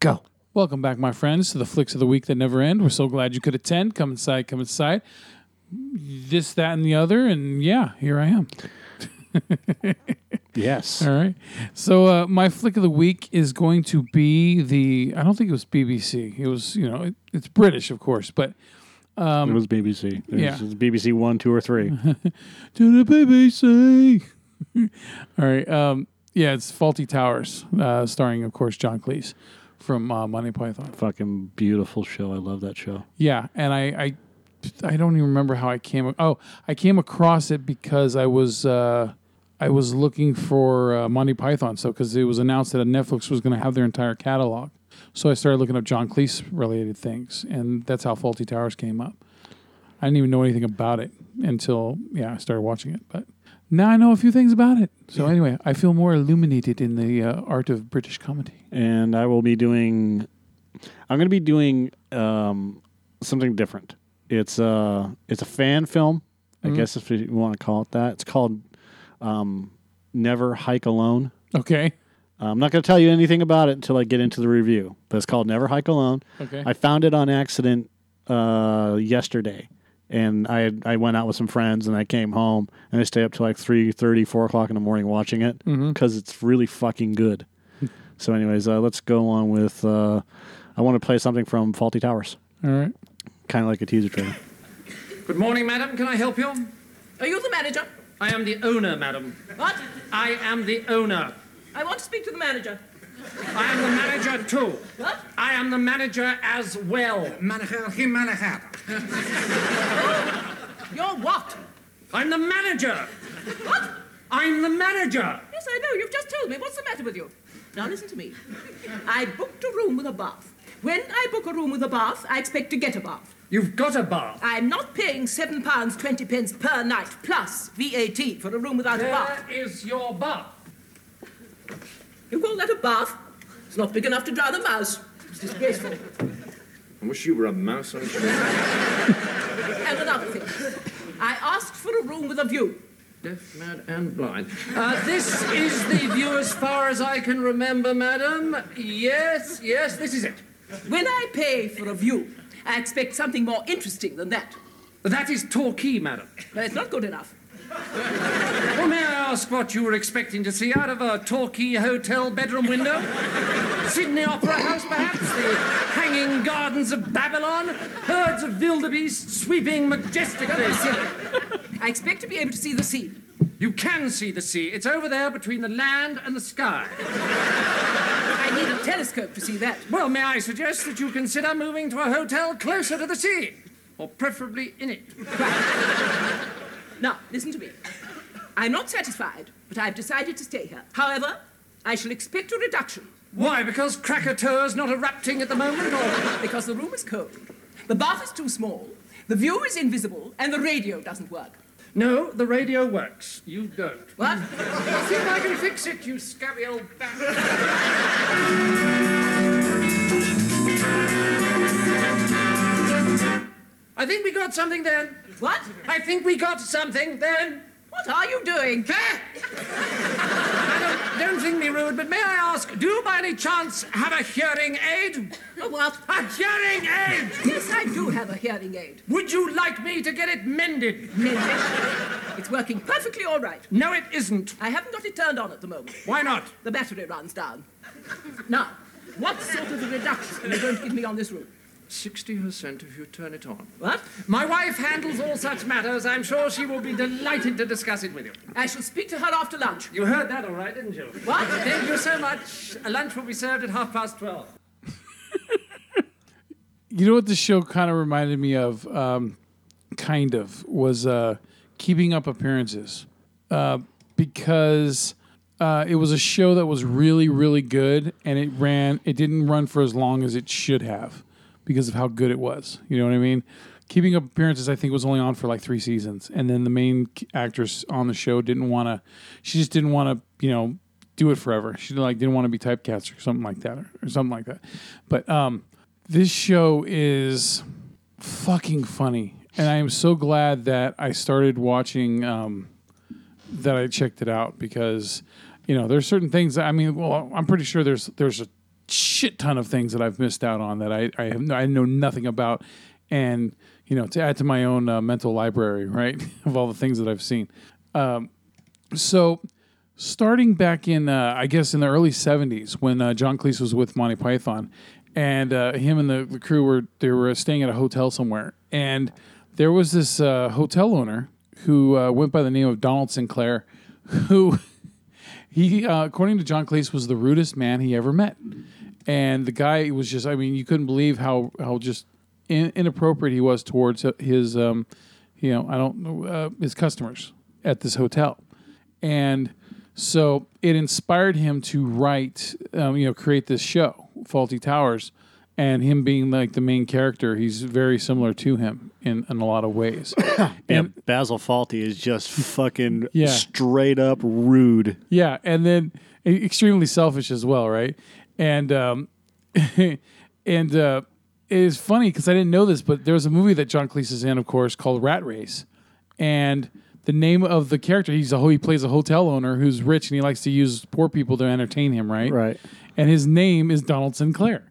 Go. Welcome back, my friends, to the flicks of the week that never end. We're so glad you could attend. Come inside, come inside. This, that, and the other, and yeah, here I am. Yes. All right. So uh, my flick of the week is going to be the. I don't think it was BBC. It was, you know, it, it's British, of course, but it was BBC. It yeah. was BBC one, two, or three. to the BBC. All right. Um, yeah, it's Fawlty Towers, uh, starring, of course, John Cleese from uh, Monty Python. Fucking beautiful show. I love that show. Yeah, and I, I, I don't even remember how I came. Oh, I came across it because I was, uh, I was looking for uh, Monty Python. So because it was announced that Netflix was going to have their entire catalog, so I started looking up John Cleese related things, and that's how Fawlty Towers came up. I didn't even know anything about it until yeah, I started watching it, but. Now I know a few things about it. So anyway, I feel more illuminated in the uh, art of British comedy. and I will be doing. I'm going to be doing um, something different. It's a it's a fan film, I guess if you want to call it that. It's called um, Never Hike Alone. Okay. I'm not going to tell you anything about it until I get into the review, but it's called Never Hike Alone. Okay. I found it on accident uh, yesterday, and I I went out with some friends, and I came home, and I stayed up till like 3:30, 4 o'clock in the morning watching it because it's really fucking good. so, anyways, uh, let's go on with. Uh, I want to play something from Fawlty Towers, All right. kind of like a teaser trailer. Good morning, madam. Can I help you? Are you the manager? I am the owner, madam. What? I am the owner. I want to speak to the manager. I am the manager too. What? I am the manager as well. Manager, he manager. You're what? I'm the manager. What? I'm the manager. Yes, I know. You've just told me. What's the matter with you? Now listen to me. I booked a room with a bath. When I book a room with a bath, I expect to get a bath. You've got a bath. I'm not paying seven pounds twenty pence per night plus VAT for a room without a bath. There is your bath. You call that a bath? It's not big enough to drown a mouse. It's disgraceful. I wish you were a mouse. I'm sure. And another thing. I asked for a room with a view. Deaf, mad, and blind. Uh, this is the view as far as I can remember, madam. Yes, yes, this is it. When I pay for a view, I expect something more interesting than that. That is Torquay, madam. But it's not good enough. Well, may I ask what you were expecting to see out of a Torquay hotel bedroom window? Sydney Opera House, perhaps? The hanging gardens of Babylon? Herds of wildebeest sweeping majestically? I expect to be able to see the sea. You can see the sea. It's over there between the land and the sky. I need a telescope to see that. Well, may I suggest that you consider moving to a hotel closer to the sea? Or preferably in it. Now, listen to me. I'm not satisfied, but I've decided to stay here. However, I shall expect a reduction Why? Because Krakatoa's not erupting at the moment? Or... because the room is cold, the bath is too small, the view is invisible, and the radio doesn't work. No, the radio works. You don't. What? See if I can fix it, you scabby old bastard. I think we got something then. What? I think we got something then. What are you doing? Madam, don't think me rude, but may I ask, do you by any chance have a hearing aid? A what? A hearing aid! Yes, I do have a hearing aid. Would you like me to get it mended? Mended. It's working perfectly all right. No, it isn't. I haven't got it turned on at the moment. Why not? The battery runs down. Now, what sort of a reduction are you going to give me on this room? 60% if you turn it on. What? My wife handles all such matters. I'm sure she will be delighted to discuss it with you. I shall speak to her after lunch. You heard that all right, didn't you? What? Thank you so much. A Lunch will be served at half past 12. You know what this show kind of reminded me of? Um, kind of was uh, Keeping Up Appearances, uh, because uh, it was a show that was really, really good, and it ran. It didn't run for as long as it should have because of how good it was. You know what I mean? Keeping Up Appearances, I think, was only on for like three seasons, and then the main actress on the show didn't want to. She just didn't want to, you know, do it forever. She like didn't want to be typecast or something like that, or, or something like that. But um, this show is fucking funny, and I am so glad that I started watching. Um, that I checked it out because you know there's certain things. I mean, well, I'm pretty sure there's there's a shit ton of things that I've missed out on that I I, have, I know nothing about, and you know to add to my own uh, mental library, right, of all the things that I've seen. Um, so starting back in uh, I guess in the early '70s when uh, John Cleese was with Monty Python, and uh, him and the, the crew were they were staying at a hotel somewhere, and there was this uh, hotel owner who uh, went by the name of Donald Sinclair, who he uh, according to John Cleese was the rudest man he ever met, and the guy was just I mean you couldn't believe how how just in, inappropriate he was towards his um, you know I don't know uh, his customers at this hotel, and so it inspired him to write, um, you know, create this show, Fawlty Towers, and him being like the main character, he's very similar to him in, in a lot of ways. Yeah, and Basil Fawlty is just fucking Yeah. straight up rude. yeah, and then extremely selfish as well, right? And um, and uh, it is funny because I didn't know this, but there was a movie that John Cleese is in, of course, called Rat Race, and the name of the character he's a he plays a hotel owner who's rich and he likes to use poor people to entertain him, right? Right. and his name is Donald Sinclair,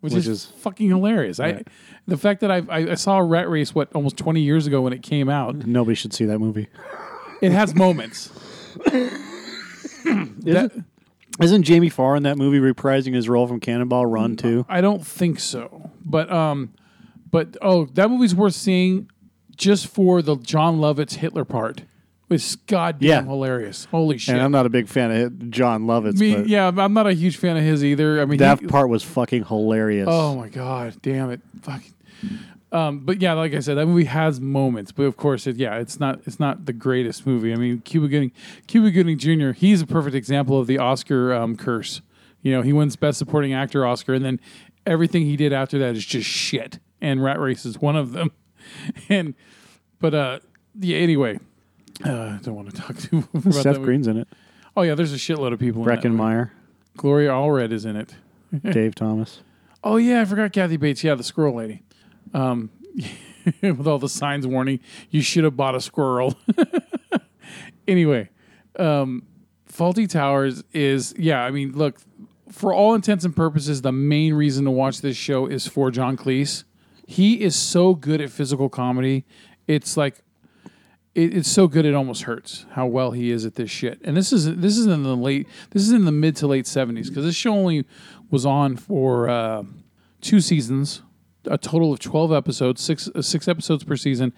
which, Which is, is- fucking hilarious. I the fact that I, I I saw Rat Race what almost twenty years ago when it came out. Nobody should see that movie. It has moments. That- Isn't Jamie Farr in that movie reprising his role from Cannonball Run too? I don't think so, but um, but oh, that movie's worth seeing just for the Jon Lovitz Hitler part. It's goddamn Yeah. hilarious. Holy shit! And I'm not a big fan of Jon Lovitz, Me- but yeah, I'm not a huge fan of his either. I mean, that he- part was fucking hilarious. Oh my god, damn it, fucking. Um, but yeah, like I said, that movie has moments, but of course, it, yeah, it's not it's not the greatest movie. I mean, Cuba Gooding, Cuba Gooding Jr. He's a perfect example of the Oscar um, curse. You know, he wins Best Supporting Actor Oscar, and then everything he did after that is just shit. And Rat Race is one of them. and but uh, yeah. Anyway, uh, I don't want to talk too much about that Seth. Green's in it. Oh yeah, there's a shitload of people. in that movie. Breckin Meyer, Gloria Allred is in it. Dave Thomas. Oh yeah, I forgot Kathy Bates. Yeah, the squirrel lady. Um, with all the signs warning you should have bought a squirrel. anyway, um, Fawlty Towers is yeah. I mean, look, for all intents and purposes, the main reason to watch this show is for John Cleese. He is so good at physical comedy. It's like it, it's so good it almost hurts how well he is at this shit. And this is this is in the late this is in the mid to late seventies because this show only was on for uh, two seasons, a total of twelve episodes, six uh, six episodes per season,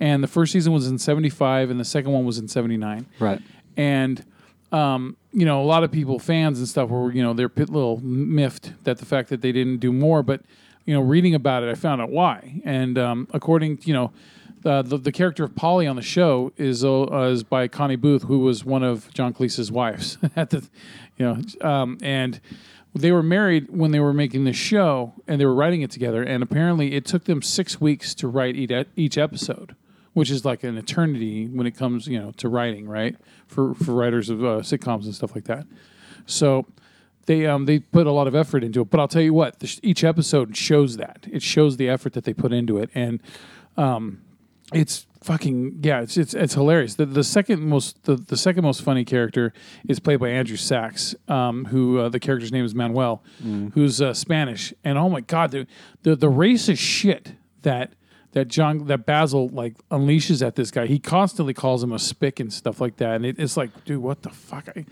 and the first season was in seventy five and the second one was in seventy nine Right. and um, you know a lot of people fans and stuff were you know they're a little miffed that the fact that they didn't do more but you know reading about it i found out why and um, according you know uh, the, the character of polly on the show is uh, is by connie booth who was one of john cleese's wives at the you know um, and they were married when they were making the show and they were writing it together and apparently it took them six weeks to write each, episode which is like an eternity when it comes, you know, to writing, right? For for writers of uh, sitcoms and stuff like that. So they um they put a lot of effort into it. But I'll tell you what, this, each episode shows that it shows the effort that they put into it, and um, it's fucking yeah, it's it's it's hilarious. The the second most the, the second most funny character is played by Andrew Sachs, um, who uh, the character's name is Manuel, who's uh, Spanish, and oh my god, the the the racist shit that that John that Basil like unleashes at this guy. He constantly calls him a spick and stuff like that, and it, it's like, dude, what the fuck? I,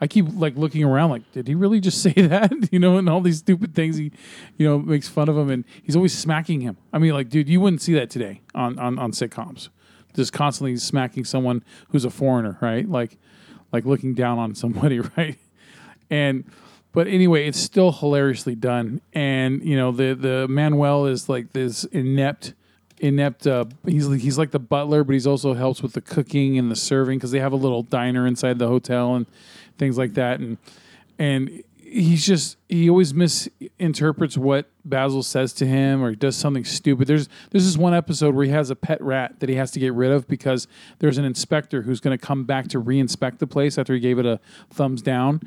I keep like looking around, like, did he really just say that? you know, and all these stupid things he, you know, makes fun of him, and he's always smacking him. I mean, like, dude, you wouldn't see that today on on, on sitcoms, just constantly smacking someone who's a foreigner, right? Like, like looking down on somebody, right? And but anyway, it's still hilariously done, and you know, the the Manuel is like this inept inept. Uh, he's like- he's like the butler, but he's also helps with the cooking and the serving because they have a little diner inside the hotel and things like that. And and he's just he always misinterprets what Basil says to him or he does something stupid. There's there's this one episode where he has a pet rat that he has to get rid of because there's an inspector who's going to come back to re-inspect the place after he gave it a thumbs down.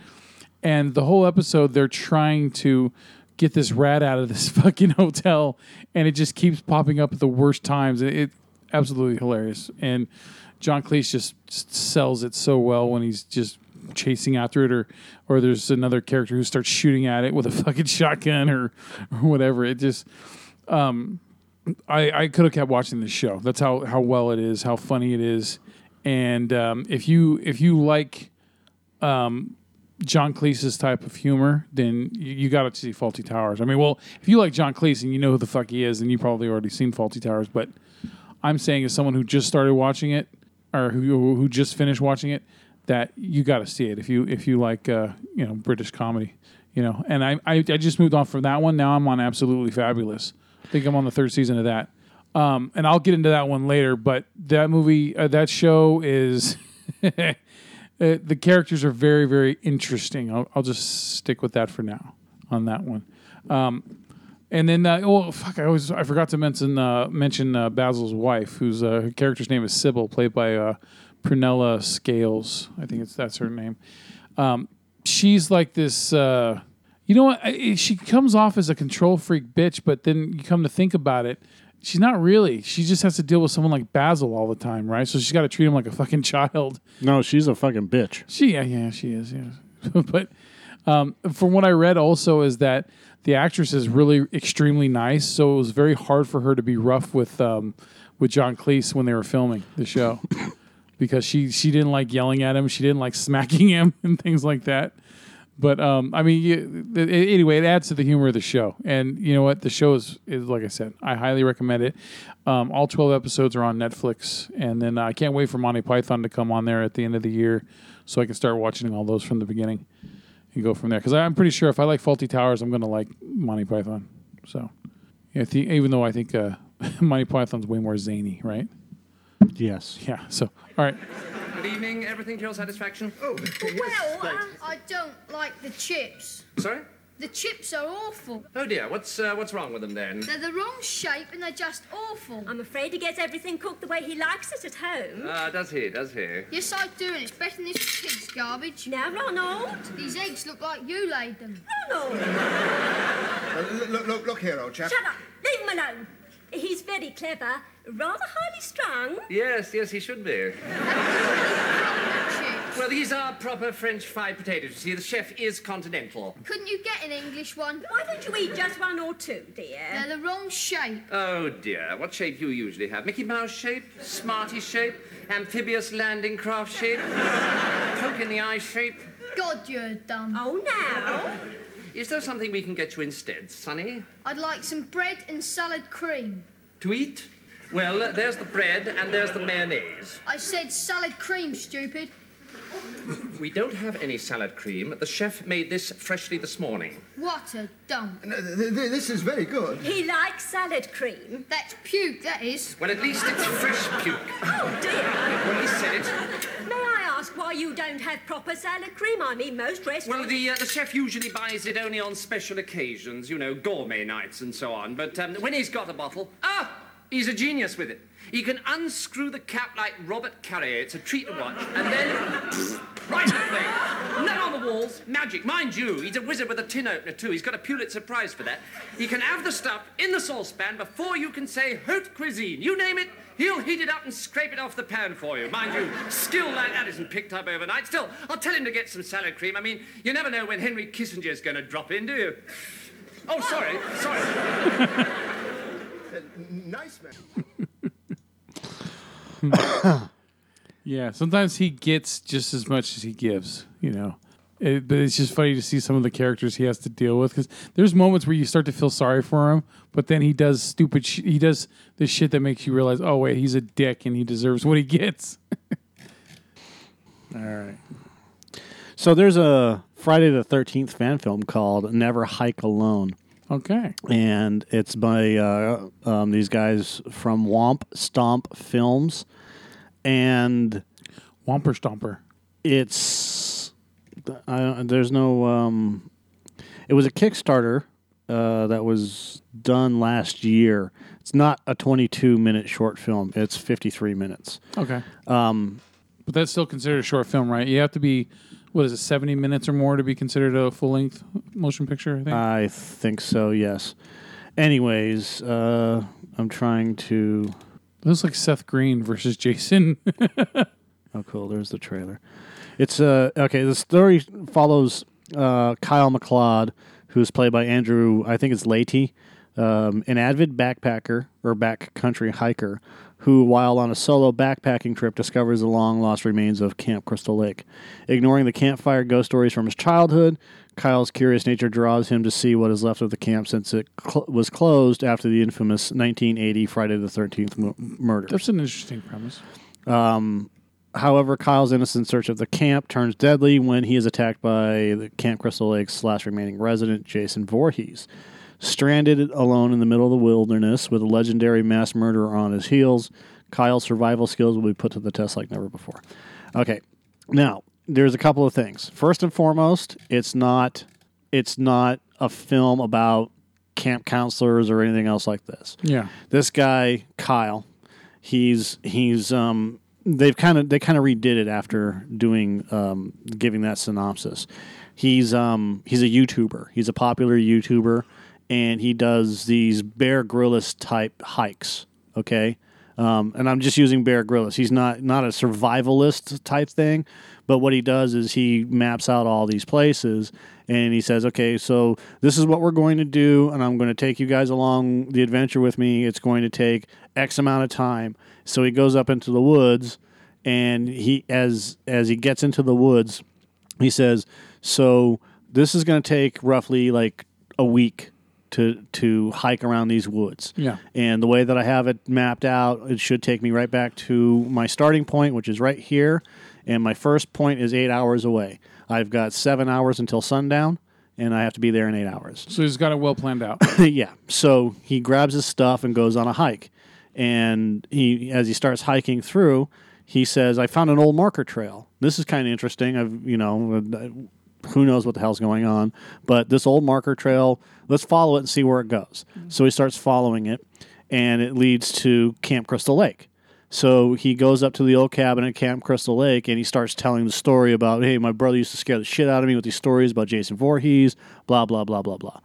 And the whole episode they're trying to get this rat out of this fucking hotel and it just keeps popping up at the worst times. It, it absolutely hilarious. And John Cleese just, just sells it so well when he's just chasing after it, or or there's another character who starts shooting at it with a fucking shotgun or or whatever. It just um, I I could have kept watching this show. That's how how well it is, how funny it is, and um, if you if you like um, John Cleese's type of humor, then you, you got to see Fawlty Towers. I mean, well, if you like John Cleese and you know who the fuck he is, then you probably already seen Fawlty Towers. But I'm saying, as someone who just started watching it or who who just finished watching it, that you got to see it if you if you like uh, you know British comedy, you know. And I, I I just moved on from that one. Now I'm on Absolutely Fabulous. I think I'm on the third season of that. Um, and I'll get into that one later. But that movie, uh, that show is. uh, the characters are very, very interesting. I'll, I'll just stick with that for now on that one. Um, and then, uh, oh fuck! I always I forgot to mention uh, mention uh, Basil's wife, whose uh, character's name is Sybil, played by uh, Prunella Scales. I think it's that's her name. Um, she's like this. Uh, you know what? I- She comes off as a control freak bitch, but then you come to think about it, she's not really. She just has to deal with someone like Basil all the time, right? So she's got to treat him like a fucking child. No, she's a fucking bitch. She, yeah, yeah, she is, yeah. but um, from what I read, also is that the actress is really extremely nice. So it was very hard for her to be rough with um, with John Cleese when they were filming the show because she she didn't like yelling at him, she didn't like smacking him and things like that. But um, I mean, you, it, anyway, it adds to the humor of the show. And you know what? The show is, is like I said, I highly recommend it. Um, all twelve episodes are on Netflix, and then I can't wait for Monty Python to come on there at the end of the year, so I can start watching all those from the beginning and go from there. Because I'm pretty sure if I like Fawlty Towers, I'm going to like Monty Python. So, yeah, think, even though I think uh, Monty Python's way more zany, right? Yes. Yeah. So, all right. Good evening. Everything to your satisfaction? Oh. Well, uh, I don't like the chips. Sorry? The chips are awful. Oh dear. What's uh, what's wrong with them then? They're the wrong shape and they're just awful. I'm afraid he gets everything cooked the way he likes it at home. Ah, does he? Does he? Yes, I do, and it's better than this pig's garbage. Now, Ronald. These eggs look like you laid them. Ronald. Uh, look, look, look, look here, old chap. Shut up. Leave him alone. He's very clever, rather highly strung. Yes, yes, he should be. Well, these are proper French fried potatoes. You see, the chef is continental. Couldn't you get an English one? Why don't you eat just one or two, dear? They're the wrong shape. Oh dear, what shape do you usually have? Mickey Mouse shape? Smarty shape? Amphibious landing craft shape? Poke in the eye shape? God, you're dumb. Oh, now. Is there something we can get you instead, Sonny? I'd like some bread and salad cream. To eat? Well, there's the bread and there's the mayonnaise. I said salad cream, stupid. We don't have any salad cream. The chef made this freshly this morning. What a dump. No, th- th- this is very good. He likes salad cream. That's puke, that is. Well, at least it's fresh puke. Oh, dear. Well, he said it. May I ask why you don't have proper salad cream? I mean, most restaurants. Well, the, uh, the chef usually buys it only on special occasions, you know, gourmet nights and so on. But um, when he's got a bottle, ah, he's a genius with it. He can unscrew the cap like Robert Carrier. It's a treat to watch. And then, right in the on the walls. Magic. Mind you, he's a wizard with a tin opener, too. He's got a Pulitzer Prize for that. He can have the stuff in the saucepan before you can say haute cuisine. You name it, he'll heat it up and scrape it off the pan for you. Mind you, skill like that isn't picked up overnight. Still, I'll tell him to get some salad cream. I mean, you never know when Henry Kissinger's going to drop in, do you? Oh, sorry, sorry. Uh, nice man. Yeah, sometimes he gets just as much as he gives, you know. It, but it's just funny to see some of the characters he has to deal with because there's moments where you start to feel sorry for him, but then he does stupid. Sh- he does the shit that makes you realize, oh wait, he's a dick and he deserves what he gets. All right. So there's a Friday the 13th fan film called Never Hike Alone. Okay. and it's by uh, um, these guys from Womp Stomp Films, and Womper Stomper. it's I, don't- there's no um, it was a Kickstarter uh, that was done last year. It's not a 22 minute short film. It's 53 minutes. Okay. Um, but that's still considered a short film, right? You have to be, what is it, 70 minutes or more to be considered a full length motion picture, I think? I think so. Yes. Anyways, uh, I'm trying to. it looks like Seth Green versus Jason. Oh, cool. There's the trailer. It's uh okay. The story follows uh, Kyle McLeod, who's played by Andrew. I think it's Leahy, um, an avid backpacker or backcountry hiker, who, while on a solo backpacking trip, discovers the long lost remains of Camp Crystal Lake. Ignoring the campfire ghost stories from his childhood, Kyle's curious nature draws him to see what is left of the camp since it cl- was closed after the infamous 1980 Friday the 13th mu- murder. That's an interesting premise. Um, however, Kyle's innocent search of the camp turns deadly when he is attacked by the Camp Crystal Lake's last remaining resident, Jason Voorhees. Stranded alone in the middle of the wilderness with a legendary mass murderer on his heels, Kyle's survival skills will be put to the test like never before. Okay, now there's a couple of things. First and foremost, it's not it's not a film about camp counselors or anything else like this Yeah. this guy Kyle, he's he's um they've kind of they kind of redid it after doing um giving that synopsis. He's um he's a YouTuber. He's a popular YouTuber and he does these Bear Grylls type hikes, okay? Um, and I'm just using Bear Grylls. He's not not a survivalist type thing, but what he does is he maps out all these places and he says, "Okay, so this is what we're going to do, and I'm going to take you guys along the adventure with me. It's going to take X amount of time." So he goes up into the woods, and he as as he gets into the woods, he says, "So this is going to take roughly like a week to to hike around these woods." Yeah. And the way that I have it mapped out, it should take me right back to my starting point, which is right here. And my first point is eight hours away. I've got seven hours until sundown, and I have to be there in eight hours. So he's got it well planned out. yeah. So he grabs his stuff and goes on a hike. And he, as he starts hiking through, he says, "I found an old marker trail. This is kind of interesting. I've, you know, who knows what the hell's going on, but this old marker trail. Let's follow it and see where it goes." Mm-hmm. So he starts following it, and it leads to Camp Crystal Lake. So he goes up to the old cabin at Camp Crystal Lake and he starts telling the story about, hey, my brother used to scare the shit out of me with these stories about Jason Voorhees, blah blah blah blah blah.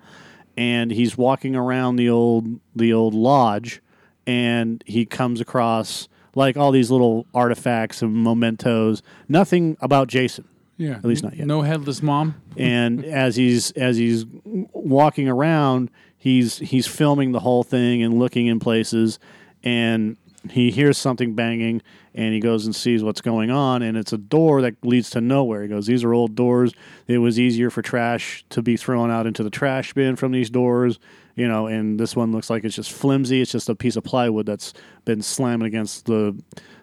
And he's walking around the old the old lodge, and he comes across like all these little artifacts and mementos. Nothing about Jason. Yeah. At least not yet. No headless mom. and as he's as he's walking around, he's he's filming the whole thing and looking in places, and he hears something banging, and he goes and sees what's going on, and it's a door that leads to nowhere. He goes, "These are old doors. It was easier for trash to be thrown out into the trash bin from these doors." You know, and this one looks like it's just flimsy. It's just a piece of plywood that's been slamming against the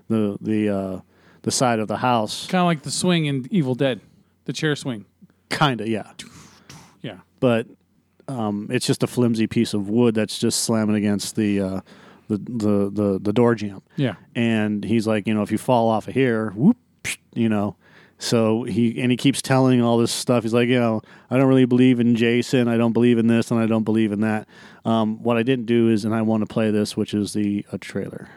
the the uh, the side of the house. Kind of like the swing in Evil Dead, the chair swing. Kinda, yeah. Yeah. but um, it's just a flimsy piece of wood that's just slamming against the uh, the, the the the door jamb. Yeah. And he's like, you know, if you fall off of here, whoop, you know. So he and he keeps telling all this stuff. He's like, you know, I don't really believe in Jason. I don't believe in this, and I don't believe in that. Um, what I didn't do is, and I want to play this, which is the a trailer.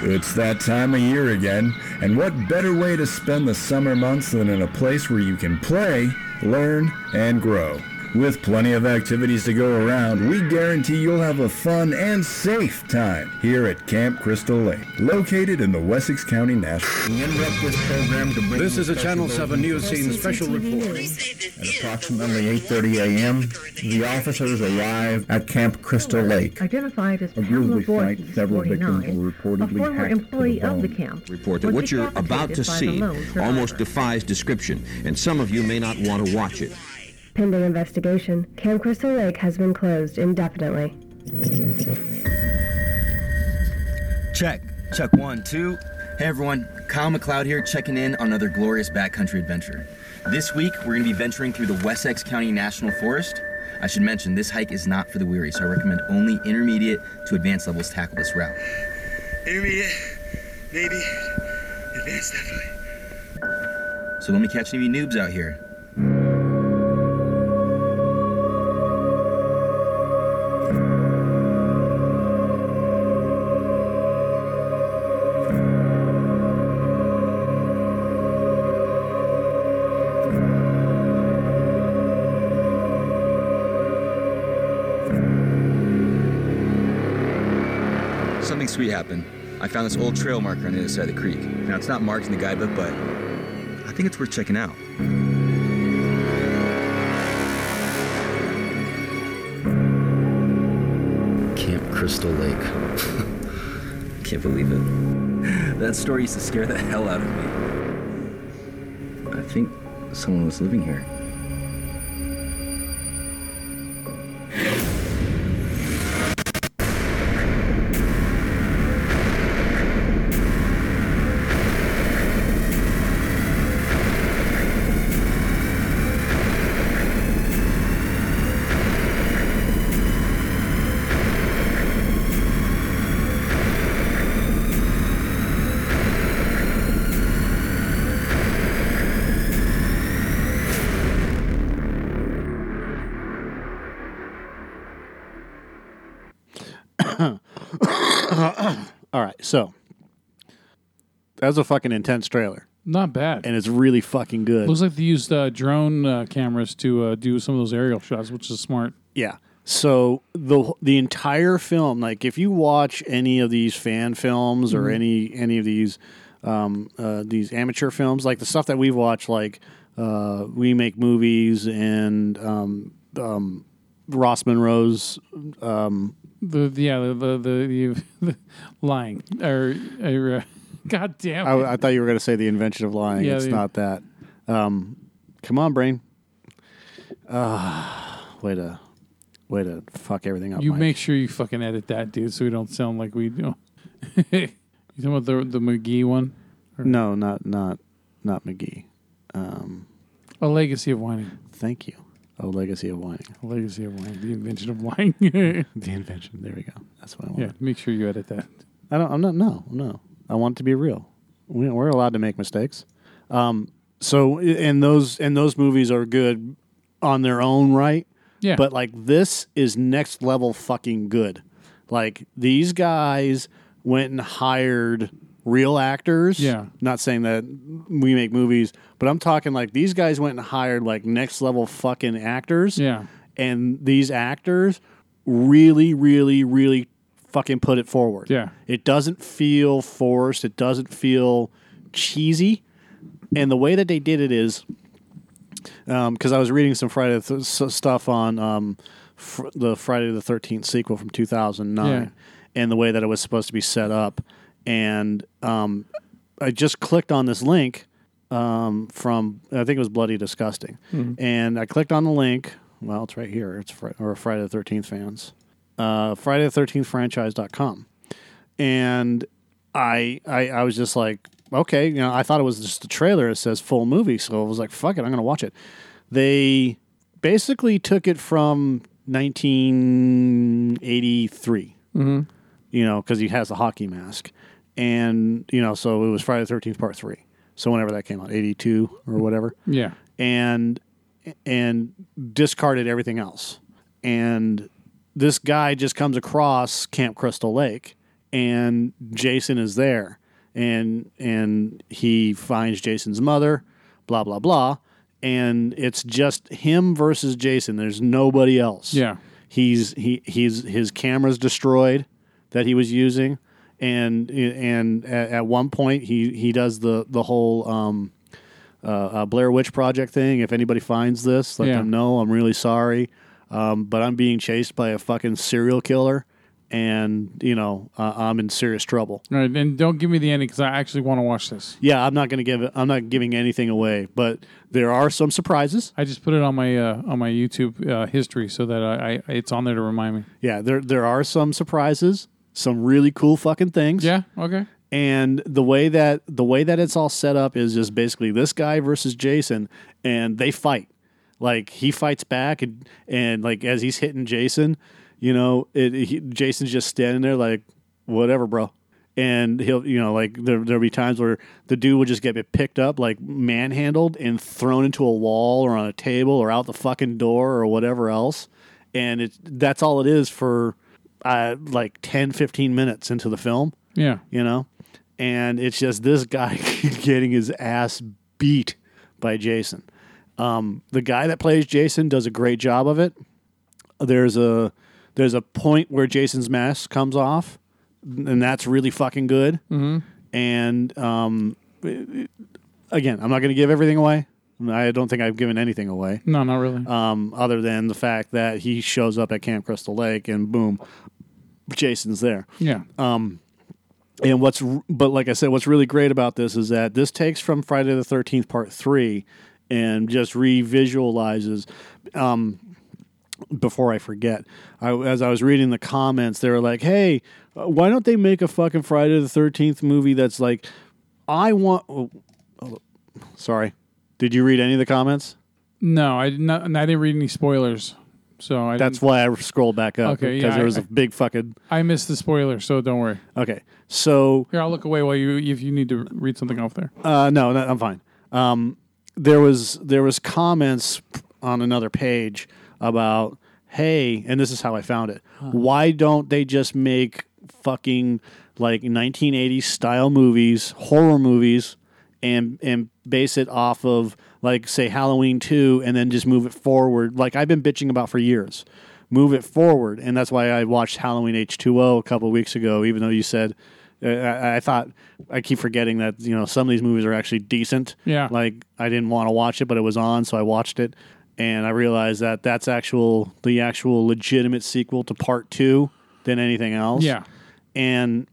It's that time of year again, and what better way to spend the summer months than in a place where you can play, learn, and grow? With plenty of activities to go around, we guarantee you'll have a fun and safe time here at Camp Crystal Lake, located in the Wessex County National. We interrupt this program to bring This is a Channel 7 News Scene special report. At approximately 8:30 a.m., the officers arrive at Camp Crystal Lake. Identified as A Pamela gruesome fight, several victims 49, were a reportedly former hacked to the employee of the camp. Report that what you're about to decapitated by the see almost defies description, and some of you may not want to watch it. Pending investigation, Camp Crystal Lake has been closed indefinitely. Check. Check one, two. Hey everyone, Kyle McLeod here, checking in on another glorious backcountry adventure. This week, we're going to be venturing through the Wessex County National Forest. I should mention, this hike is not for the weary, so I recommend only intermediate to advanced levels tackle this route. Intermediate, maybe. Advanced, definitely. So let me catch any of you noobs out here. I found this old trail marker on the other side of the creek. Now, it's not marked in the guidebook, but I think it's worth checking out. Camp Crystal Lake. Can't believe it. That story used to scare the hell out of me. I think someone was living here. That's a fucking intense trailer, Not bad. and it's really fucking good. Looks like they used uh, drone uh, cameras to uh, do some of those aerial shots, which is smart. Yeah. So the the entire film, like if you watch any of these fan films or Mhm. any any of these um, uh, these amateur films, like the stuff that we've watched, like uh, we make movies and um, um, Ross Monroe's um, The, the yeah the the, the, the lying or, or uh, God damn it. I, I thought you were going to say the invention of lying. Yeah, it's the- not that. Um, come on, brain. Uh, way to way to fuck everything up. you Mike. make sure you fucking edit that, dude, so we don't sound like we do. you talking about the the McGee one? Or- No, not not not McGee. Um, A legacy of whining. thank you. A legacy of whining. A legacy of whining. The invention of whining. The invention. There we go. That's what I want. yeah, make sure you edit that. I don't. I'm not. No. No. I want it to be real. We, we're allowed to make mistakes. Um. So and those and those movies are good on their own right. Yeah. But like this is next level fucking good. Like these guys went and hired real actors. Yeah. Not saying that we make movies, but I'm talking like these guys went and hired like next level fucking actors. Yeah. And these actors really, really, really fucking put it forward. Yeah. It doesn't feel forced. It doesn't feel cheesy. And the way that they did it is because I was reading some Friday th- stuff on um, fr- the Friday the Thirteenth sequel from two thousand nine, Yeah. and the way that it was supposed to be set up, and um, I just clicked on this link um, from I think it was Bloody Disgusting, Mhm. and I clicked on the link. Well, it's right here. It's fr- or Friday the Thirteenth fans, uh, Friday the Thirteenth franchise.com. and I, I I was just like, okay, you know, I thought it was just a trailer. It says full movie, so I was like, fuck it, I'm gonna watch it. They basically took it from 1983, Mhm. you know, because he has the hockey mask, and you know, so it was Friday the Thirteenth Part Three. So whenever that came out, 82 or whatever, Yeah. and and discarded everything else. And this guy just comes across Camp Crystal Lake, and Jason is there, and and he finds Jason's mother, blah blah blah, and it's just him versus Jason. There's nobody else. Yeah. he's he he's his camera's destroyed that he was using, and and at, at one point he he does the the whole. Um, uh, uh, Blair Witch Project thing. If anybody finds this, let Yeah. them know. I'm really sorry, um, but I'm being chased by a fucking serial killer, and you know uh, I'm in serious trouble. All right, and don't give me the ending because I actually want to watch this. Yeah, I'm not going to give it. I'm not giving anything away, but there are some surprises. I just put it on my uh, on my YouTube uh, history so that I, I it's on there to remind me. Yeah, there there are some surprises, some really cool fucking things. Yeah. Okay. and the way that the way that it's all set up is just basically this guy versus Jason, and they fight. Like he fights back, and and like as he's hitting Jason, you know, it, he, Jason's just standing there like, whatever, bro. And he'll, you know, like there there'll be times where the dude will just get picked up, like manhandled and thrown into a wall or on a table or out the fucking door or whatever else. And it's that's all it is for uh, like 10, 15 minutes into the film Yeah. you know and it's just this guy getting his ass beat by jason um, the guy that plays jason does a great job of it there's a there's a point where jason's mask comes off and that's really fucking good. Mhm. And um, again, I'm not going to give everything away. I don't think I've given anything away. No, not really. Um, other than the fact that he shows up at Camp Crystal Lake and boom, Jason's there. Yeah. Um, and what's but like I said, what's really great about this is that this takes from Friday the Thirteenth Part Three and just revisualizes. Um, before I forget, I, as I was reading the comments, they were like, "Hey, uh, why don't they make a fucking Friday the Thirteenth movie that's like, I want." Oh, oh, sorry, did you read any of the comments? No, I did not. I didn't read any spoilers, so I. That's why I scrolled back up Okay, because yeah, there was a big fucking. I missed the spoiler, so don't worry. Okay, so Here, I'll look away while you if you need to read something off there. Uh, no, no, I'm fine. Um, there was there was comments on another page about hey, and this is how I found it. Why don't they just make fucking like 1980s style movies, horror movies, and and base it off of like say Halloween two, and then just move it forward? Like I've been bitching about for years. Move it forward, and that's why I watched Halloween H two O a couple weeks ago. Even though you said I, I thought I keep forgetting that you know some of these movies are actually decent. Yeah. Like I didn't want to watch it, but it was on, so I watched it, and I realized that that's actual the actual legitimate sequel to Part Two than anything else. Yeah. And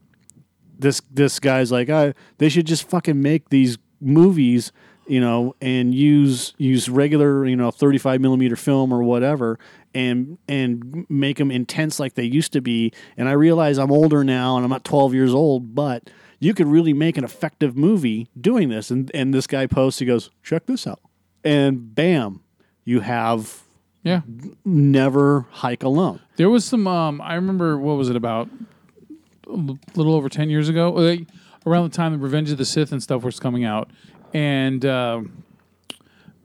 this this guy's like, uh, they should just fucking make these movies, you know, and use use regular, you know, thirty five millimeter film or whatever, and and make them intense like they used to be. And I realize I'm older now, and I'm not twelve years old, but you could really make an effective movie doing this. And and this guy posts, he goes, check this out, and bam, you have Yeah. never hike alone. There was some. Um, I remember what was it about? a little over ten years ago, like, around the time the Revenge of the Sith and stuff was coming out, and uh,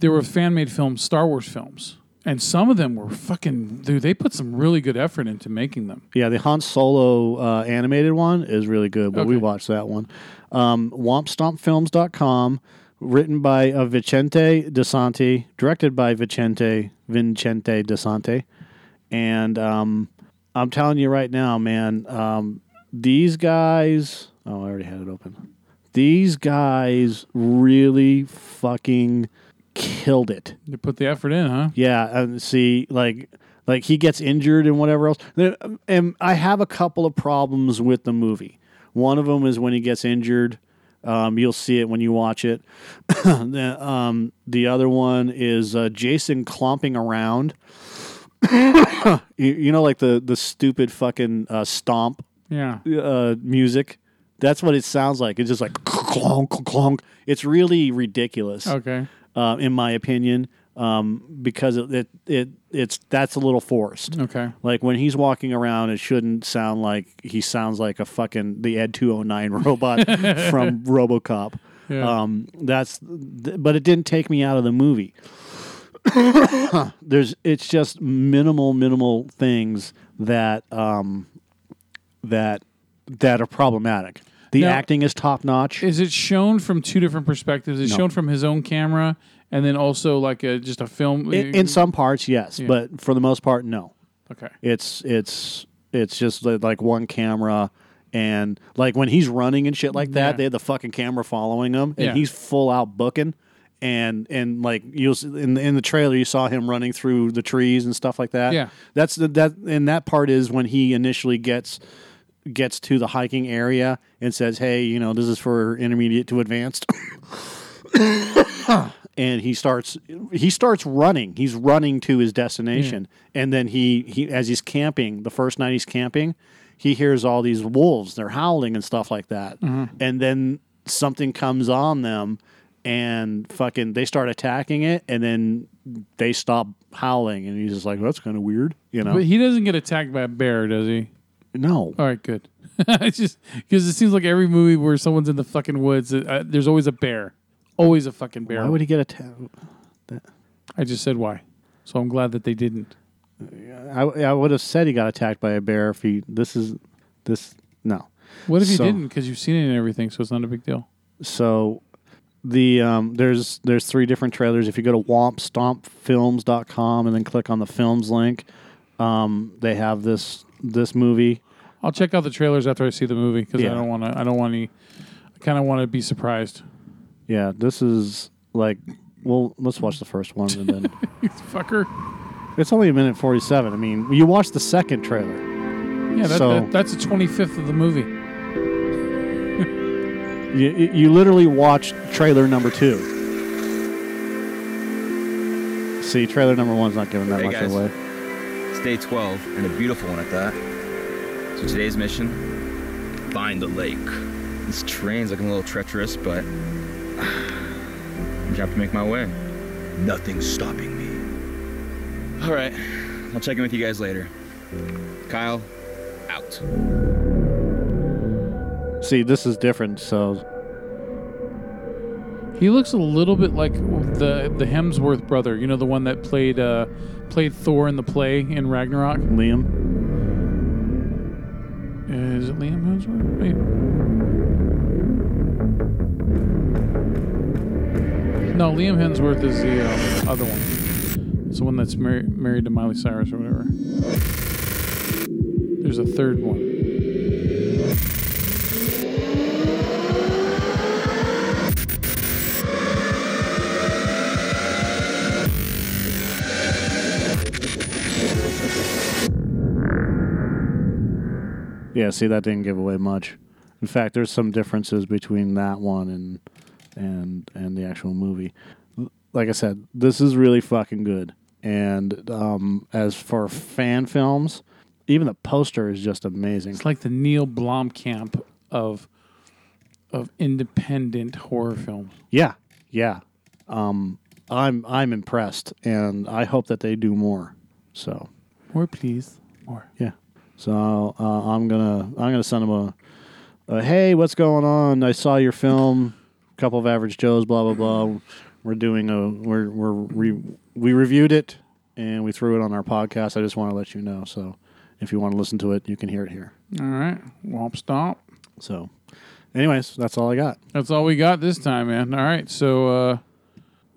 there were fan made films, Star Wars films, and some of them were fucking. Dude, they put some really good effort into making them. Yeah, the Han Solo uh, animated one is really good, but we watched that one. Um, WompStompFilms.com, written by uh, Vicente DiSanti, directed by Vicente Vincente DiSanti. And um, I'm telling you right now, man, um, these guys. Oh, I already had it open. These guys really fucking killed it. They put the effort in, huh? Yeah, and see, like, like he gets injured and whatever else. And I have a couple of problems with the movie. One of them is when he gets injured. Um, you'll see it when you watch it. the, um, the other one is uh, Jason clomping around. you, you know, like the the stupid fucking uh, stomp Yeah. uh, music. That's what it sounds like. It's just like clonk, clonk. It's really ridiculous. Okay. Uh, in my opinion, um, because it, it it it's that's a little forced. Okay. Like when he's walking around, it shouldn't sound like he sounds like a fucking the Ed two hundred nine robot from RoboCop. Yeah. Um, that's, th- but it didn't take me out of the movie. There's, it's just minimal, minimal things that, um, that, that are problematic. The Now- acting is top notch. Is it shown from two different perspectives? Is it No. shown from his own camera and then also like a just a film? In, in some parts, yes, but for the most part, no. Okay. It's it's it's just li- like one camera, and like when he's running and shit like that, Yeah. they had the fucking camera following him, and Yeah. he's full out booking, and and like you'll s- in the, in the trailer you saw him running through the trees and stuff like that. Yeah. that's the that and that part is when he initially gets gets to the hiking area and says, "Hey, you know, this is for intermediate to advanced." and he starts he starts running. He's running to his destination, and then he he as he's camping, the first night he's camping, he hears all these wolves. They're howling and stuff like that, Mhm. and then something comes on them, and fucking they start attacking it, and then they stop howling, and he's just like, "That's kind of weird," you know. But he doesn't get attacked by a bear, does he? No. All right, good. it's just because it seems like every movie where someone's in the fucking woods, uh, there's always a bear, always a fucking bear. Why would he get a attacked? I just said why, so I'm glad that they didn't. I, I would have said he got attacked by a bear if he. This is this no. What if he So- didn't? Because you've seen it and everything, so it's not a big deal. So the um, there's there's three different trailers. If you go to wompstompfilms.com and then click on the films link, um, they have this this movie. I'll check out the trailers after I see the movie because Yeah. I don't want to. I don't want any. I kind of want to be surprised. Yeah, this is like, well, let's watch the first one and then. Fucker. It's only a minute forty-seven. I mean, you watched the second trailer. Yeah, that, So- that, that's the twenty fifth of the movie. You, you literally watched trailer number two. See, trailer number one's not giving that Hey, much guys. away. It's day 12, and a beautiful one at that. So today's mission, find the lake. This terrain's looking a little treacherous, but I'm have to make my way. Nothing's stopping me. All right, I'll check in with you guys later. Kyle, out. See, this is different. So He looks a little bit like the the Hemsworth brother. You know, the one that played uh, played Thor in the play in Ragnarok. Liam. Is it Liam Hemsworth? Wait. No, Liam Hemsworth is the um, other one. It's the one that's mar- married to Miley Cyrus or whatever. There's a third one. Yeah, see, that didn't give away much. In fact, there's some differences between that one and and and the actual movie. Like I said, this is really fucking good. And um, as for fan films, even the poster is just amazing. It's like the Neil Blomkamp of of independent horror films. Yeah, yeah. Um, I'm I'm impressed, and I hope that they do more. So More, please. More. yeah. So uh, I'm gonna I'm gonna send them a, a hey, what's going on? I saw your film, couple of average Joes, blah blah blah. We're doing a we're we're re, we reviewed it and we threw it on our podcast. I just want to let you know. So if you want to listen to it, you can hear it here. All right. Womp stomp. So, anyways, that's all I got. That's all we got this time, man. All right. So uh,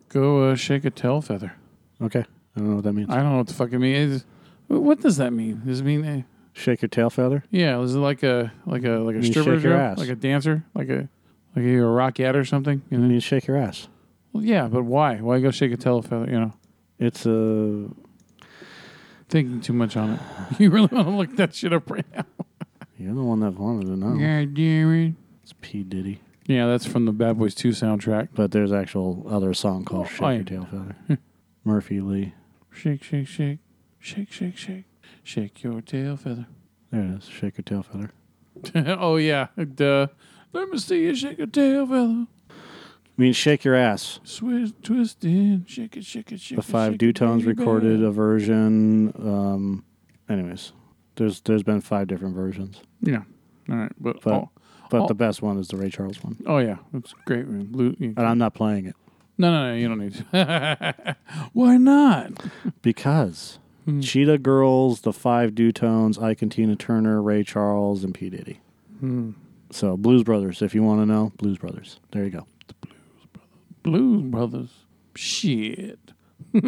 go uh, shake a tail feather. Okay, I don't know what that means. I don't know what the fuck it means. What does that mean? Does it mean? Uh, Shake your tail feather. yeah. Is it like a like a like a You stripper shake your ass. Like a dancer? Like a like a rockette or something? You You need to shake your ass. Well, yeah, but why? Why go shake a tail feather? You know, It's a thinking too much on it. You really want to look that shit up right now? You're the one that wanted to know. Yeah, it. It's P Diddy. Yeah, that's from the Bad Boys Two soundtrack. But there's actual other song called oh, Shake oh, Your. Tail Feather. Murphy Lee. Shake, shake, shake, shake, shake, shake, shake your tail feather. There it is. Shake Your Tail Feather. oh yeah, duh. Let me see you shake your tail feather. I mean, Shake Your Ass. Twist, twist in, shake it, shake it, shake it. The. Five shake it, Dutones baby. recorded a version. Um, anyways, there's there's been five different versions. Yeah. All right, but But oh, but oh, the best one is the Ray Charles one. oh yeah, it's great. Blue. And I'm not playing it no, no, no, you don't need to. Why not? because Hmm. Cheetah Girls, the Five Dutones, Ike and Tina Turner, Ray Charles, and P Diddy. Hmm. So Blues Brothers, if you want to know, Blues Brothers. There you go. Blues Brothers. Shit. All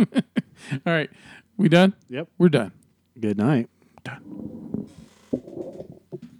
right, we done? Yep. We're done. Good night. Done.